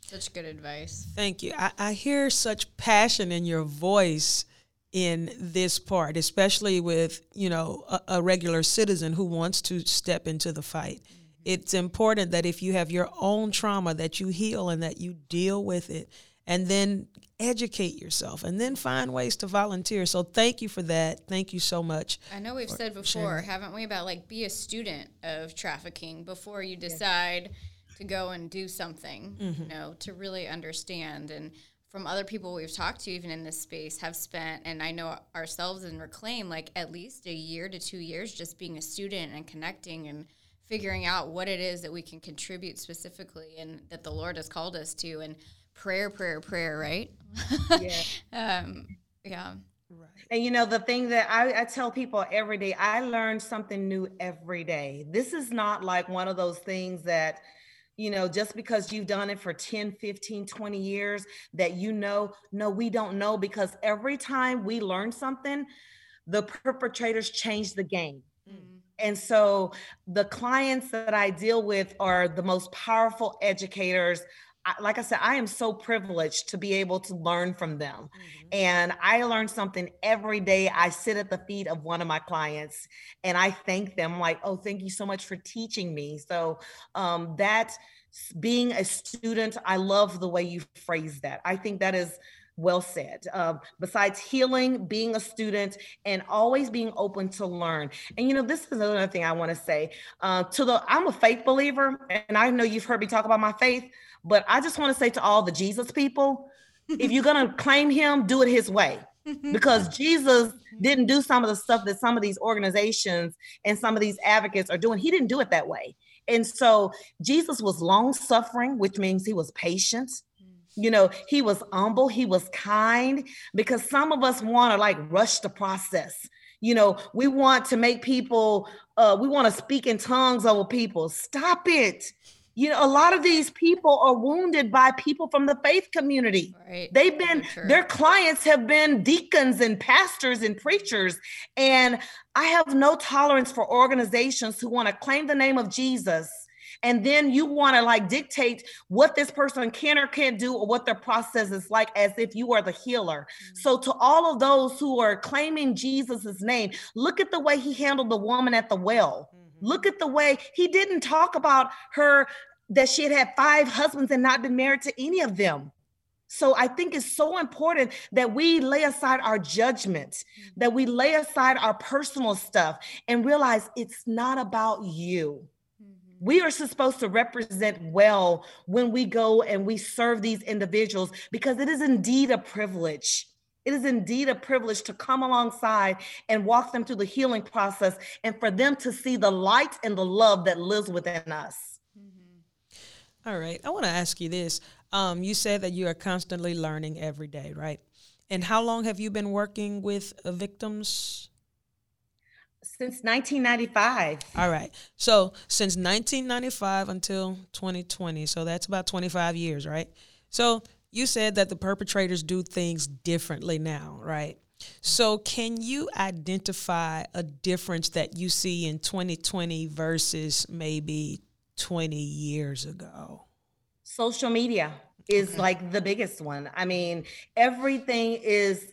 Such good advice. Thank you. I, I hear such passion in your voice in this part, especially with you know a, a, regular citizen who wants to step into the fight. Mm-hmm. It's important that if you have your own trauma, that you heal and that you deal with it, and then educate yourself, and then find ways to volunteer. So thank you for that. Thank you so much. I know we've said before, sharing. haven't we, about like be a student of trafficking before you decide. Yeah. To go and do something, mm-hmm. you know, to really understand and from other people we've talked to, even in this space, have spent, and I know ourselves in Reclaim, like at least a year to two years just being a student and connecting and figuring out what it is that we can contribute specifically and that the Lord has called us to. And prayer, prayer, prayer, right? Yeah. um, yeah. Right. And you know, the thing that I, I, tell people every day, I learn something new every day. This is not like one of those things that you know just because you've done it for 10 15 20 years that you know no we don't know because every time we learn something the perpetrators change the game mm-hmm. and so the clients that i deal with are the most powerful educators I, like I said, I am so privileged to be able to learn from them. Mm-hmm. And I learn something every day. I sit at the feet of one of my clients and I thank them, like, oh, thank you so much for teaching me. So um, that being a student, I love the way you phrase that. I think that is well said. Um, besides healing, being a student, and always being open to learn. And you know, this is another thing I want to say. Uh, to the, I'm a faith believer, and I know you've heard me talk about my faith. But I just want to say to all the Jesus people, if you're going to claim him, do it his way. because Jesus didn't do some of the stuff that some of these organizations and some of these advocates are doing. He didn't do it that way. And so Jesus was long suffering, which means he was patient. You know, he was humble, he was kind, because some of us want to like rush the process. You know, we want to make people, uh, we want to speak in tongues over people. Stop it you know a lot of these people are wounded by people from the faith community right. they've been their clients have been deacons and pastors and preachers and i have no tolerance for organizations who want to claim the name of jesus and then you want to like dictate what this person can or can't do or what their process is like as if you are the healer mm-hmm. so to all of those who are claiming jesus's name look at the way he handled the woman at the well mm-hmm. Look at the way he didn't talk about her that she had had five husbands and not been married to any of them. So I think it's so important that we lay aside our judgment, that we lay aside our personal stuff and realize it's not about you. Mm-hmm. We are supposed to represent well when we go and we serve these individuals because it is indeed a privilege. It is indeed a privilege to come alongside and walk them through the healing process and for them to see the light and the love that lives within us. All right. I want to ask you this. Um, you said that you are constantly learning every day, right? And how long have you been working with uh, victims? Since 1995. All right. So since 1995 until 2020. So that's about 25 years, right? So you said that the perpetrators do things differently now, right? So, can you identify a difference that you see in 2020 versus maybe 20 years ago? Social media is okay. like the biggest one. I mean, everything is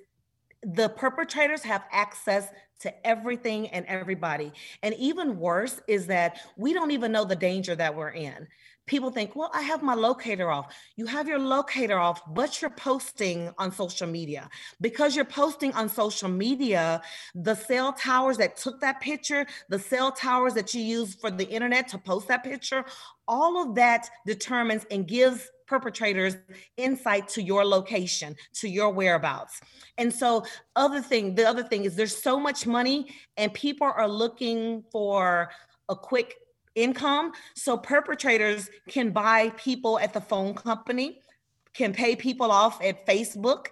the perpetrators have access to everything and everybody. And even worse is that we don't even know the danger that we're in people think, well, I have my locator off. You have your locator off, but you're posting on social media. Because you're posting on social media, the cell towers that took that picture, the cell towers that you use for the internet to post that picture, all of that determines and gives perpetrators insight to your location to your whereabouts and so other thing the other thing is there's so much money and people are looking for a quick income. So perpetrators can buy people at the phone company, can pay people off at Facebook,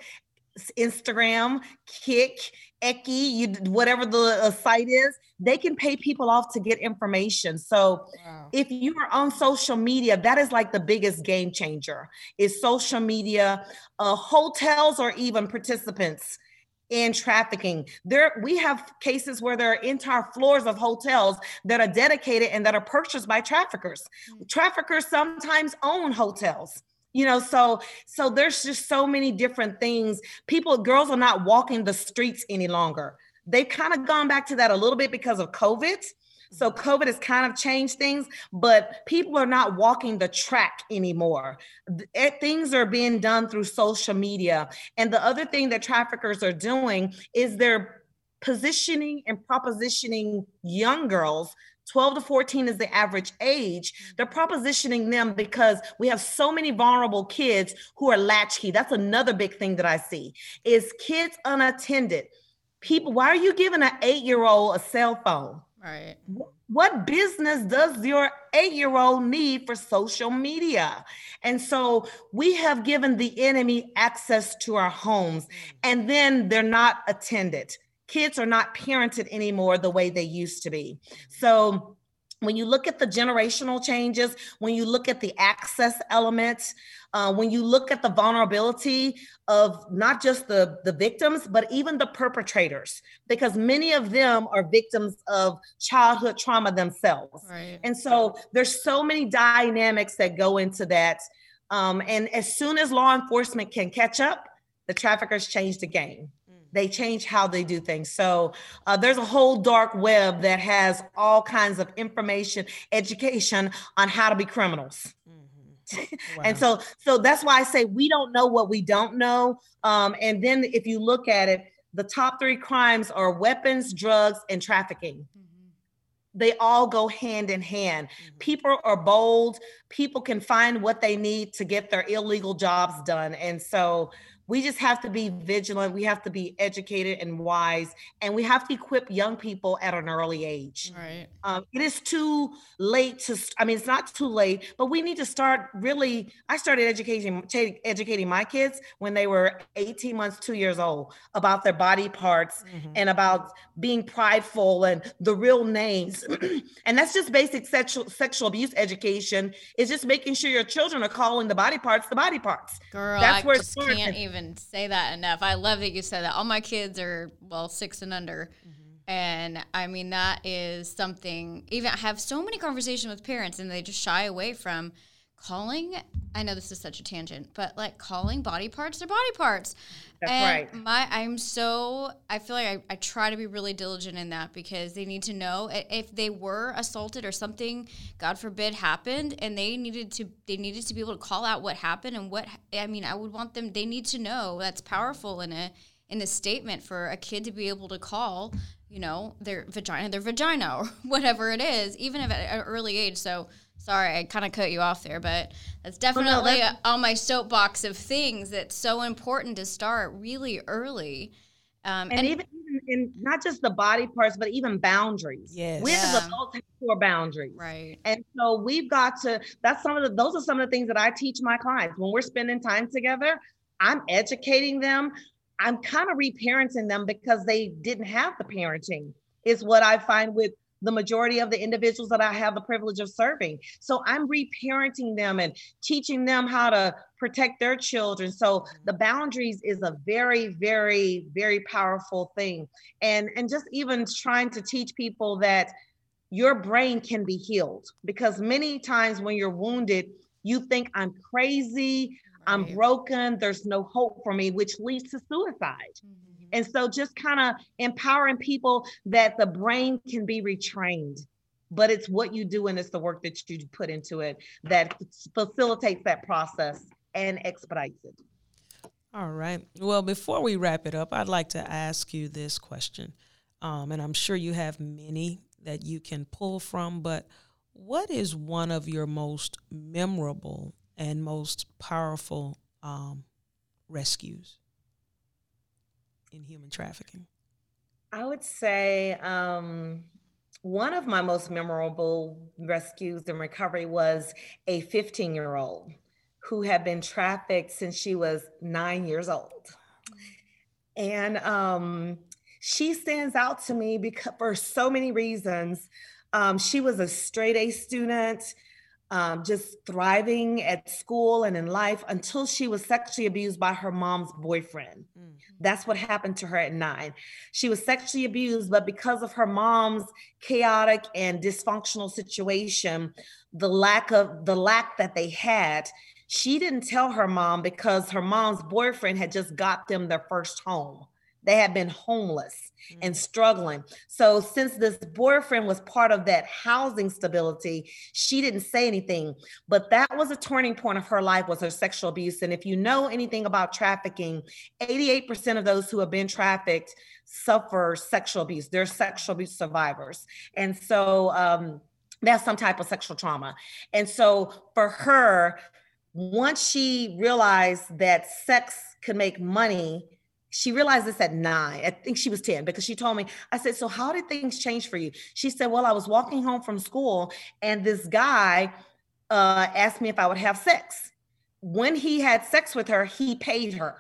Instagram, Kik, Eki, you whatever the uh, site is, they can pay people off to get information. So wow. if you are on social media, that is like the biggest game changer. Is social media, uh, hotels, or even participants in trafficking. There, we have cases where there are entire floors of hotels that are dedicated and that are purchased by traffickers. Mm-hmm. Traffickers sometimes own hotels you know so so there's just so many different things people girls are not walking the streets any longer they've kind of gone back to that a little bit because of covid so mm-hmm. covid has kind of changed things but people are not walking the track anymore it, things are being done through social media and the other thing that traffickers are doing is they're positioning and propositioning young girls 12 to 14 is the average age. Mm-hmm. They're propositioning them because we have so many vulnerable kids who are latchkey. That's another big thing that I see is kids unattended. People, why are you giving an eight-year-old a cell phone? Right. What business does your eight year old need for social media? And so we have given the enemy access to our homes, mm. and then they're not attended kids are not parented anymore the way they used to be. So when you look at the generational changes, when you look at the access elements, uh, when you look at the vulnerability of not just the, the victims, but even the perpetrators, because many of them are victims of childhood trauma themselves. Right. And so there's so many dynamics that go into that. Um, and as soon as law enforcement can catch up, the traffickers change the game they change how they do things. So uh, there's a whole dark web that has all kinds of information, education on how to be criminals. Mm-hmm. Wow. and so, so that's why I say we don't know what we don't know. Um, and then if you look at it, the top three crimes are weapons, drugs, and trafficking. Mm-hmm. They all go hand in hand. Mm-hmm. People are bold. People can find what they need to get their illegal jobs done. And so, we just have to be vigilant. We have to be educated and wise, and we have to equip young people at an early age. Right. Um, it is too late to. I mean, it's not too late, but we need to start really. I started educating educating my kids when they were 18 months, two years old, about their body parts mm-hmm. and about being prideful and the real names. and that's just basic sexual sexual abuse education. Is just making sure your children are calling the body parts the body parts. Girl, that's I where just can't even even say that enough. I love that you said that. All my kids are well six and under. Mm-hmm. And I mean, that is something, even I have so many conversations with parents and they just shy away from calling. I know this is such a tangent, but like calling body parts their body parts. That's and right. My, I'm so, I feel like I, I try to be really diligent in that because they need to know if they were assaulted or something, God forbid, happened and they needed to, they needed to be able to call out what happened and what, I mean, I would want them, they need to know that's powerful in a, in a statement for a kid to be able to call, you know, their vagina, their vagina or whatever it is, even if at an early age. So, Sorry, I kind of cut you off there, but that's definitely oh, no, that's- on my soapbox of things that's so important to start really early. Um, and, and, even, even in not just the body parts, but even boundaries. Yes. We as adults have core boundaries. Right. And so we've got to, that's some of the, those are some of the things that I teach my clients. When we're spending time together, I'm educating them. I'm kind of reparenting them because they didn't have the parenting, is what I find with the majority of the individuals that I have the privilege of serving. So I'm reparenting them and teaching them how to protect their children. So the boundaries is a very, very, very powerful thing. And and just even trying to teach people that your brain can be healed because many times when you're wounded, you think I'm crazy, I'm broken, there's no hope for me, which leads to suicide. Mm-hmm. And so just kind of empowering people that the brain can be retrained but it's what you do and it's the work that you put into it that facilitates that process and expedites it. All right. Well, before we wrap it up, I'd like to ask you this question. Um, and I'm sure you have many that you can pull from, but what is one of your most memorable and most powerful um, rescues? In human trafficking? I would say um, one of my most memorable rescues and recovery was a 15 year old who had been trafficked since she was nine years old. And um, She stands out to me because for so many reasons. Um, she was a straight A student um, just thriving at school and in life until she was sexually abused by her mom's boyfriend. Mm-hmm. That's what happened to her at nine. She was sexually abused, but because of her mom's chaotic and dysfunctional situation, the lack of the lack that they had, she didn't tell her mom because her mom's boyfriend had just got them their first home. They had been homeless mm-hmm. and struggling. So, since this boyfriend was part of that housing stability, she didn't say anything. But that was a turning point of her life was her sexual abuse. And if you know anything about trafficking, 88% of those who have been trafficked suffer sexual abuse. They're sexual abuse survivors. And so, um, that's some type of sexual trauma. And so, for her, once she realized that sex could make money, she realized this at nine. I think she was 10 because she told me, I said, So how did things change for you? She said, Well, I was walking home from school and this guy uh, asked me if I would have sex. When he had sex with her, he paid her.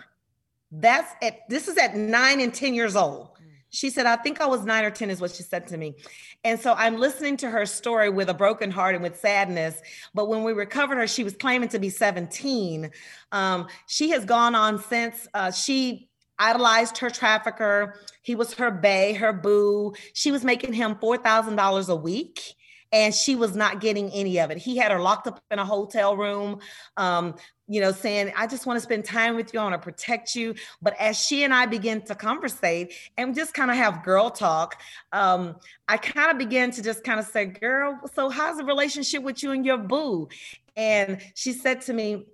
That's at this is at nine and 10 years old. Mm. She said, I think I was nine or 10, is what she said to me. And so I'm listening to her story with a broken heart and with sadness. But when we recovered her, she was claiming to be 17. Um, she has gone on since uh, she idolized her trafficker. He was her bay, her boo. She was making him $4,000 a week and she was not getting any of it. He had her locked up in a hotel room, um, you know, saying, I just want to spend time with you. I want to protect you. But as she and I began to conversate and just kind of have girl talk, um, I kind of began to just kind of say, Girl, so how's the relationship with you and your boo? And she said to me,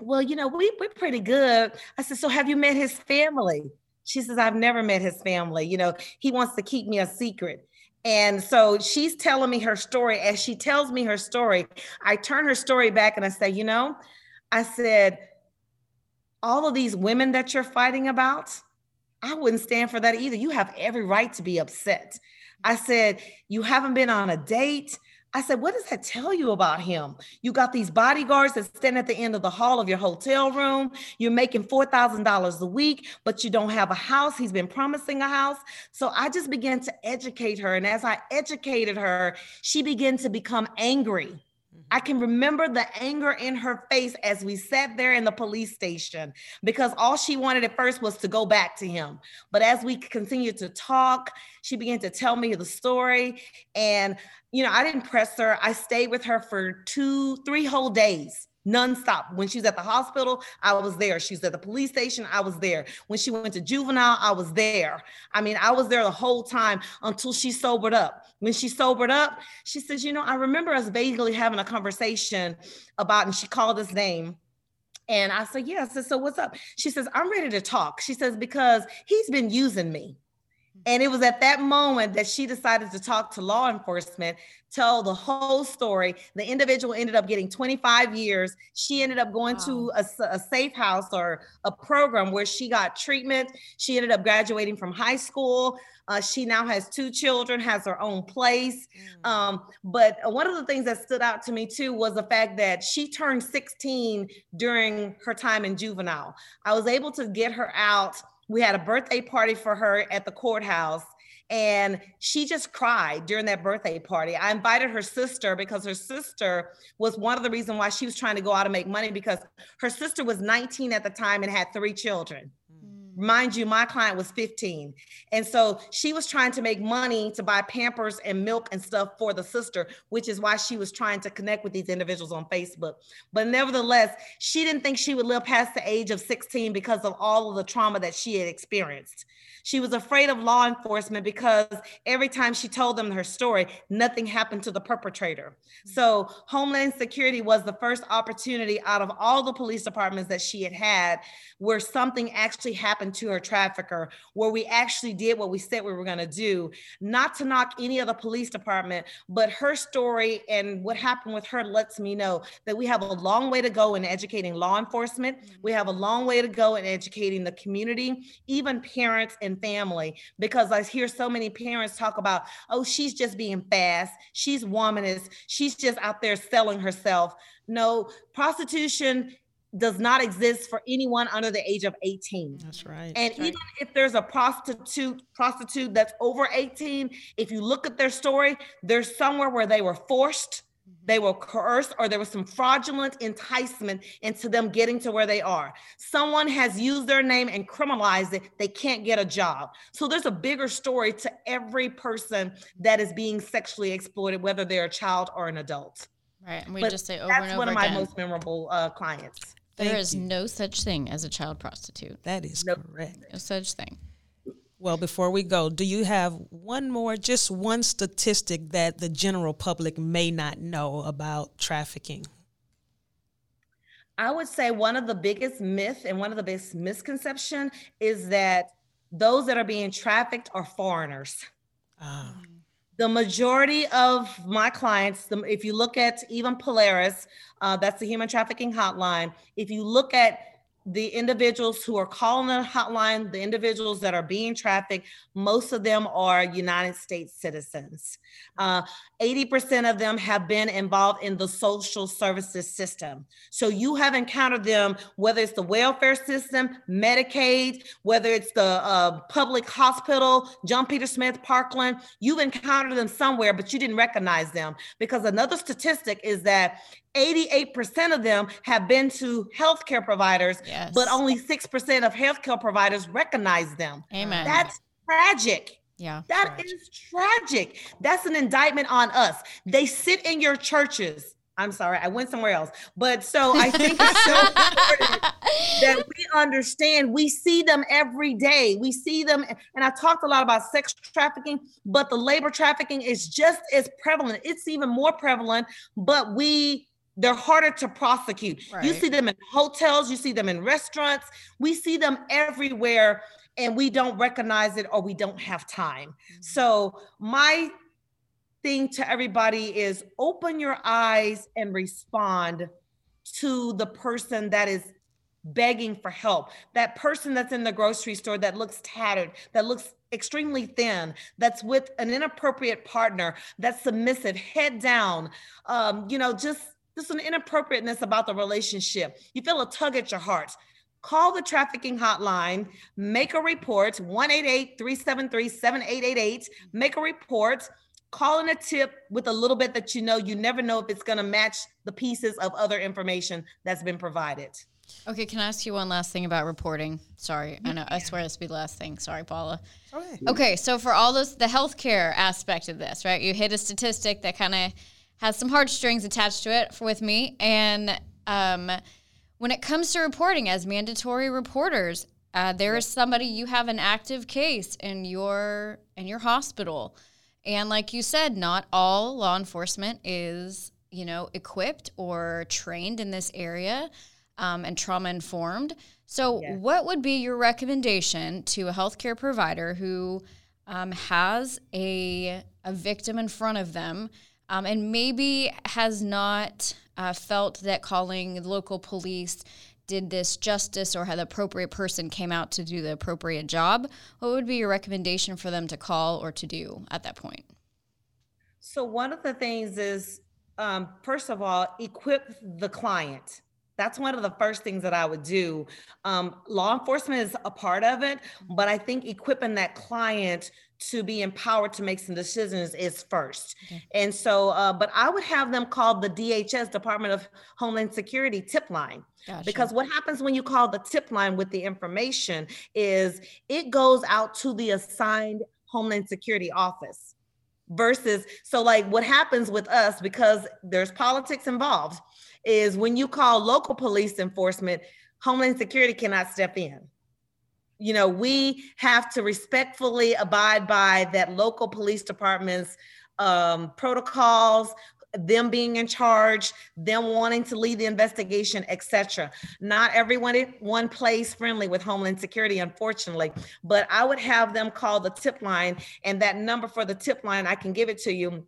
well, you know, we, we're pretty good. I said, so have you met his family? She says, I've never met his family. You know, he wants to keep me a secret. And so she's telling me her story. As she tells me her story, I turn her story back and I say, you know, I said, all of these women that you're fighting about, I wouldn't stand for that either. You have every right to be upset. I said, you haven't been on a date. I said, What does that tell you about him? You got these bodyguards that stand at the end of the hall of your hotel room. You're making $4,000 a week, but you don't have a house. He's been promising a house. So I just began to educate her. And as I educated her, she began to become angry. I can remember the anger in her face as we sat there in the police station because all she wanted at first was to go back to him. But as we continued to talk, she began to tell me the story. And, you know, I didn't press her. I stayed with her for two, three whole days nonstop. When she was at the hospital, I was there. She was at the police station, I was there. When she went to juvenile, I was there. I mean, I was there the whole time until she sobered up. When she sobered up, she says, You know, I remember us vaguely having a conversation about, and she called his name. And I said, Yeah. I said, So what's up? She says, I'm ready to talk. She says, Because he's been using me. And it was at that moment that she decided to talk to law enforcement, tell the whole story. The individual ended up getting 25 years. She ended up going wow. to a, a, safe house or a program where she got treatment. She ended up graduating from high school. Uh, she now has two children, has her own place. Mm. Um, but one of the things that stood out to me too was the fact that she turned 16 during her time in juvenile. I was able to get her out we had a birthday party for her at the courthouse and she just cried during that birthday party. I invited her sister because her sister was one of the reasons why she was trying to go out and make money because her sister was 19 at the time and had three children. Mind you, my client was 15. And so she was trying to make money to buy Pampers and milk and stuff for the sister, which is why she was trying to connect with these individuals on Facebook. But nevertheless, she didn't think she would live past the age of 16 because of all of the trauma that she had experienced. She was afraid of law enforcement because every time she told them her story, nothing happened to the perpetrator. Mm-hmm. So Homeland Security was the first opportunity out of all the police departments that she had had where something actually happened to her trafficker, where we actually did what we said we were going to do. Not to knock any other police department, but her story and what happened with her lets me know that we have a long way to go in educating law enforcement. Mm-hmm. We have a long way to go in educating the community, even parents and and family because I hear so many parents talk about, oh, she's just being fast. She's womanist. She's just out there selling herself. No, prostitution does not exist for anyone under the age of 18. That's right. And That's even right. if there's a prostitute prostitute that's over 18, if you look at their story, there's somewhere where they were forced, they were coerced, or there was some fraudulent enticement into them getting to where they are. Someone has used their name and criminalized it. They can't get a job. So there's a bigger story to every person that is being sexually exploited, whether they're a child or an adult. Right. And we But just say over That's and over That's one of again. my most memorable uh, clients. there Thank is you. no such thing as a child prostitute. That is Nope. correct. No such thing. Well, before we go, do you have one more, just one statistic that the general public may not know about trafficking? I would say one of the biggest myth and one of the biggest misconception is that those that are being trafficked are foreigners. Ah, The majority of my clients, the- if you look at even Polaris, uh, that's the human trafficking hotline. If you look at the individuals who are calling the hotline, the individuals that are being trafficked, most of them are United States citizens. Uh, 80% of them have been involved in the social services system. So you have encountered them, whether it's the welfare system, Medicaid, whether it's the uh, public hospital, John Peter Smith, Parkland, you've encountered them somewhere, but you didn't recognize them. Because another statistic is that 88% of them have been to healthcare providers, Yes. but only 6% of healthcare providers recognize them. Amen. That's tragic. yeah. That is tragic. That's an indictment on us. They sit in your churches. I'm sorry, I went somewhere else. But so I think it's so important that we understand we see them every day. We see them, and I talked a lot about sex trafficking, but the labor trafficking is just as prevalent. It's even more prevalent, but we they're harder to prosecute. You see them in hotels, you see them in restaurants, we see them everywhere, and we don't recognize it or we don't have time. So, my thing to everybody is open your eyes and respond to the person that is begging for help. That person that's in the grocery store that looks tattered, that looks extremely thin, that's with an inappropriate partner, that's submissive, head down, um, you know, just just an inappropriateness about the relationship. You feel a tug at your heart. Call the trafficking hotline, make a report, 188-373-7888, make a report, call in a tip with a little bit that you know, you never know if it's gonna match the pieces of other information that's been provided. Okay, can I ask you one last thing about reporting? Sorry, I mm-hmm. know I swear this will be the last thing. Sorry, Paula. okay. Okay, so for all those the healthcare aspect of this, right? You hit a statistic that kind of has some heartstrings attached to it for, with me, and um, when it comes to reporting as mandatory reporters, uh, there is somebody you have an active case in your in your hospital, and like you said, not all law enforcement is you know equipped or trained in this area um, and trauma informed. So, Yes. what would be your recommendation to a healthcare provider who um, has a a victim in front of them um, and maybe has not uh, felt that calling local police did this justice or how the appropriate person came out to do the appropriate job? What would be your recommendation for them to call or to do at that point? So one of the things is, um, first of all, equip the client. That's one of the first things that I would do. Um, law enforcement is a part of it, but I think equipping that client to be empowered to make some decisions is first. Okay. And so, uh, but I would have them call the DHS, Department of Homeland Security tip line. Gotcha. Because what happens when you call the tip line with the information is it goes out to the assigned Homeland Security office versus so like what happens with us because there's politics involved is when you call local police enforcement homeland security cannot step in. You know we have to respectfully abide by that local police department's um, protocols them being in charge them wanting to lead the investigation etc not everyone one plays friendly with homeland security unfortunately but i would have them call the tip line and that number for the tip line i can give it to you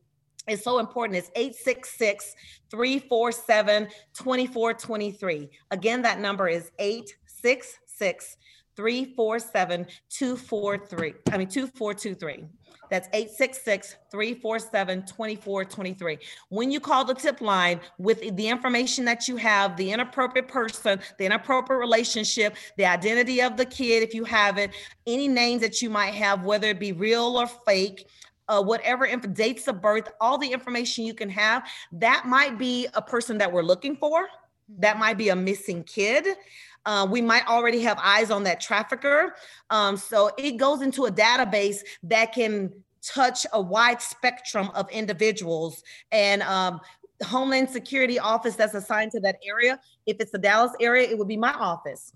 is so important. It's 866 347 2423. Again, that number is 866 347 243. I mean, 2423. That's 866 347 2423. When you call the tip line with the information that you have, the inappropriate person, the inappropriate relationship, the identity of the kid, if you have it, any names that you might have, whether it be real or fake, uh, whatever inf- dates of birth, all the information you can have, that might be a person that we're looking for. That mm-hmm. might be a missing kid. Uh, we might already have eyes on that trafficker. Um, so it goes into a database that can touch a wide spectrum of individuals. And um, Homeland Security office that's assigned to that area, if it's the Dallas area, it would be my office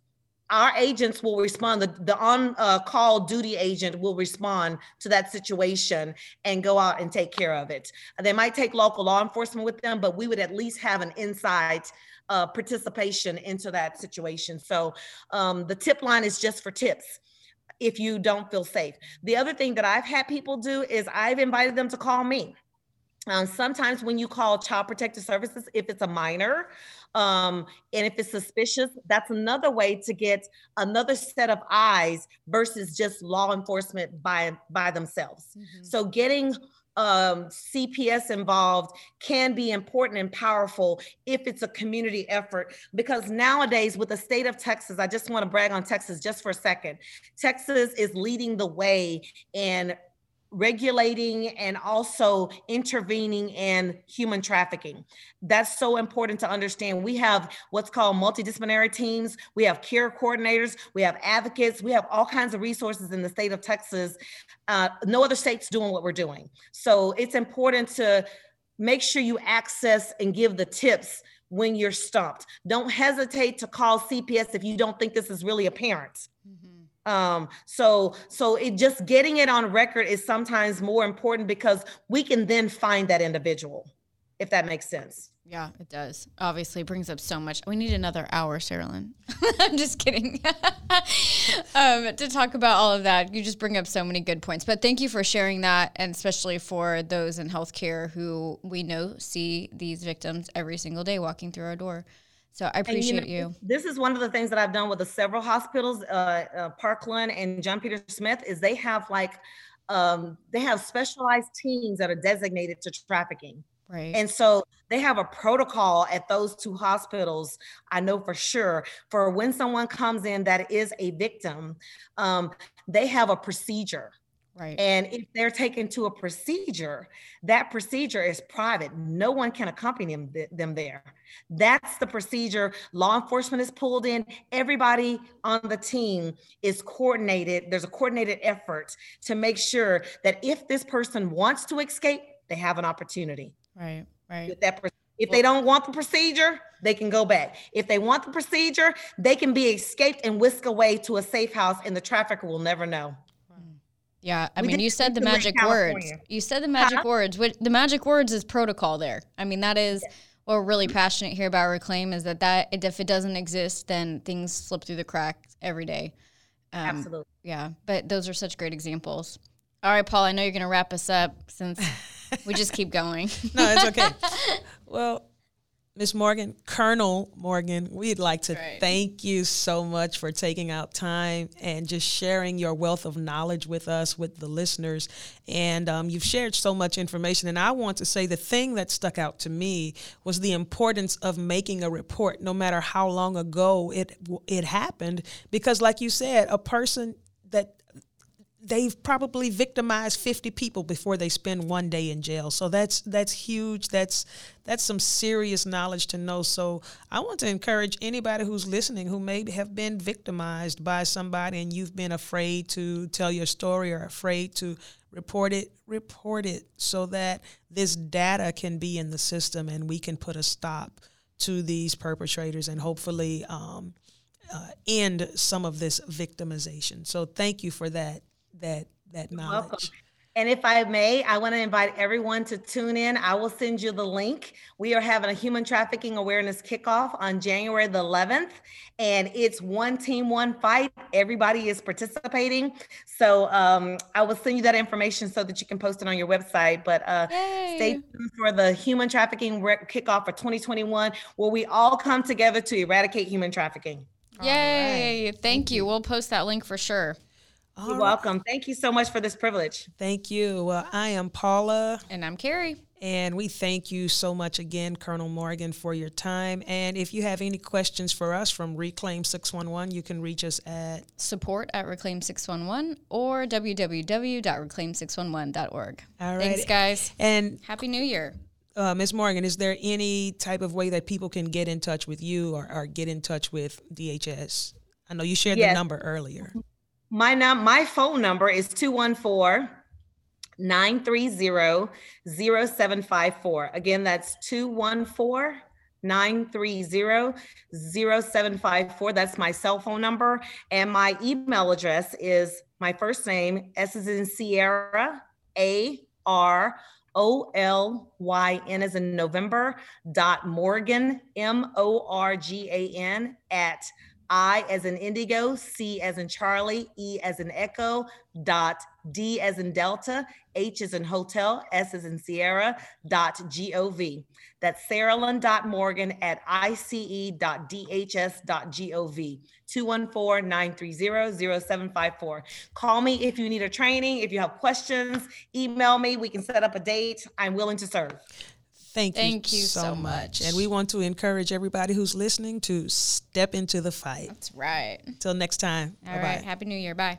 our agents will respond. The, the on uh, call duty agent will respond to that situation and go out and take care of it. They might take local law enforcement with them, but we would at least have an insight uh, participation into that situation. So um, the tip line is just for tips if you don't feel safe. The other thing that I've had people do is I've invited them to call me. Um, sometimes when you call child protective services, if it's a minor, um, and if it's suspicious, that's another way to get another set of eyes versus just law enforcement by by themselves. Mm-hmm. So getting um, CPS involved can be important and powerful if it's a community effort. Because nowadays, with the state of Texas, I just want to brag on Texas just for a second. Texas is leading the way in regulating and also intervening in human trafficking. That's so important to understand. We have what's called multidisciplinary teams, we have care coordinators, we have advocates, we have all kinds of resources in the state of Texas. Uh, no other state's doing what we're doing. So it's important to make sure you access and give the tips when you're stumped. Don't hesitate to call CPS if you don't think this is really apparent. Um so so it just getting it on record is sometimes more important because we can then find that individual if that makes sense. Yeah it does. Obviously brings up so much. We need another hour Sarolyn. i'm just kidding. Um, to talk about all of that you just bring up so many good points. But thank you for sharing that and especially for those in healthcare who we know see these victims every single day walking through our door so I appreciate you, know, you, This is one of the things that I've done with the several hospitals, uh, uh, Parkland and John Peter Smith, is they have like um, they have specialized teams that are designated to trafficking. Right. And so they have a protocol at those two hospitals, I know for sure, for when someone comes in that is a victim, um, they have a procedure Right. And if they're taken to a procedure, that procedure is private. No one can accompany them, them there. That's the procedure. Law enforcement is pulled in. Everybody on the team is coordinated. There's a coordinated effort to make sure that if this person wants to escape, they have an opportunity. Right. Right. If they don't want the procedure, they can go back. If they want the procedure, they can be escaped and whisked away to a safe house, and the trafficker will never know. Yeah, I we mean, you said the magic words. You said the magic huh? words. The magic words is protocol. There. I mean, that is yeah. what we're really passionate here about. Reclaim is that that if it doesn't exist, then things slip through the cracks every day. Um, Absolutely. Yeah, but those are such great examples. All right, Paul. I know you're going to wrap us up since we just keep going. no, it's okay. well, Ms. Morgan, Colonel Morgan, we'd like to right. thank you so much for taking out time and just sharing your wealth of knowledge with us, with the listeners. And um, you've shared so much information. And I want to say the thing that stuck out to me was the importance of making a report, no matter how long ago it it happened, because, like you said, a person that they've probably victimized 50 people before they spend one day in jail. So that's that's huge. That's that's some serious knowledge to know. So i want to encourage anybody who's listening who may have been victimized by somebody and you've been afraid to tell your story or afraid to report it report it so that this data can be in the system and we can put a stop to these perpetrators and hopefully um, uh, end some of this victimization. So thank you for that that that knowledge. Welcome. And if I may, I want to invite everyone to tune in. I will send you the link. We are having a human trafficking awareness kickoff on January the 11th, and it's one team, one fight. Everybody is participating. So um, I will send you that information so that you can post it on your website. But uh, stay tuned for the human trafficking kickoff for 2021, where we all come together to eradicate human trafficking. Yay! Right. Thank, Thank you. you. We'll post that link for sure. All You're right. welcome. Thank you so much for this privilege. Thank you. Well, I am Paula. And I'm Carrie. And we thank you so much again, Colonel Morgan, for your time. And if you have any questions for us from Reclaim 611, you can reach us at support at Reclaim 611 or www.reclaim611.org. All right. Thanks, guys. And Happy New Year. Uh, Ms. Morgan, is there any type of way that people can get in touch with you or, or get in touch with DHS? I know you shared yes. the number earlier. My num my phone number is 214 930 0754. Again, that's 214 930 0754. That's my cell phone number. And my email address is my first name, S is in Sierra, A R O L Y N is in November, dot Morgan, M O R G A N, at I as in indigo, C as in Charlie, E as in echo, dot D as in Delta, H as in hotel, S as in Sierra, dot gov. That's Morgan at ice.dhs.gov. 214-930-0754. Call me if you need a training, if you have questions, email me, we can set up a date. I'm willing to serve. Thank, Thank you, you so, so much. much. And we want to encourage everybody who's listening to step into the fight. That's right. Until next time. All Bye-bye. Happy New Year. Bye.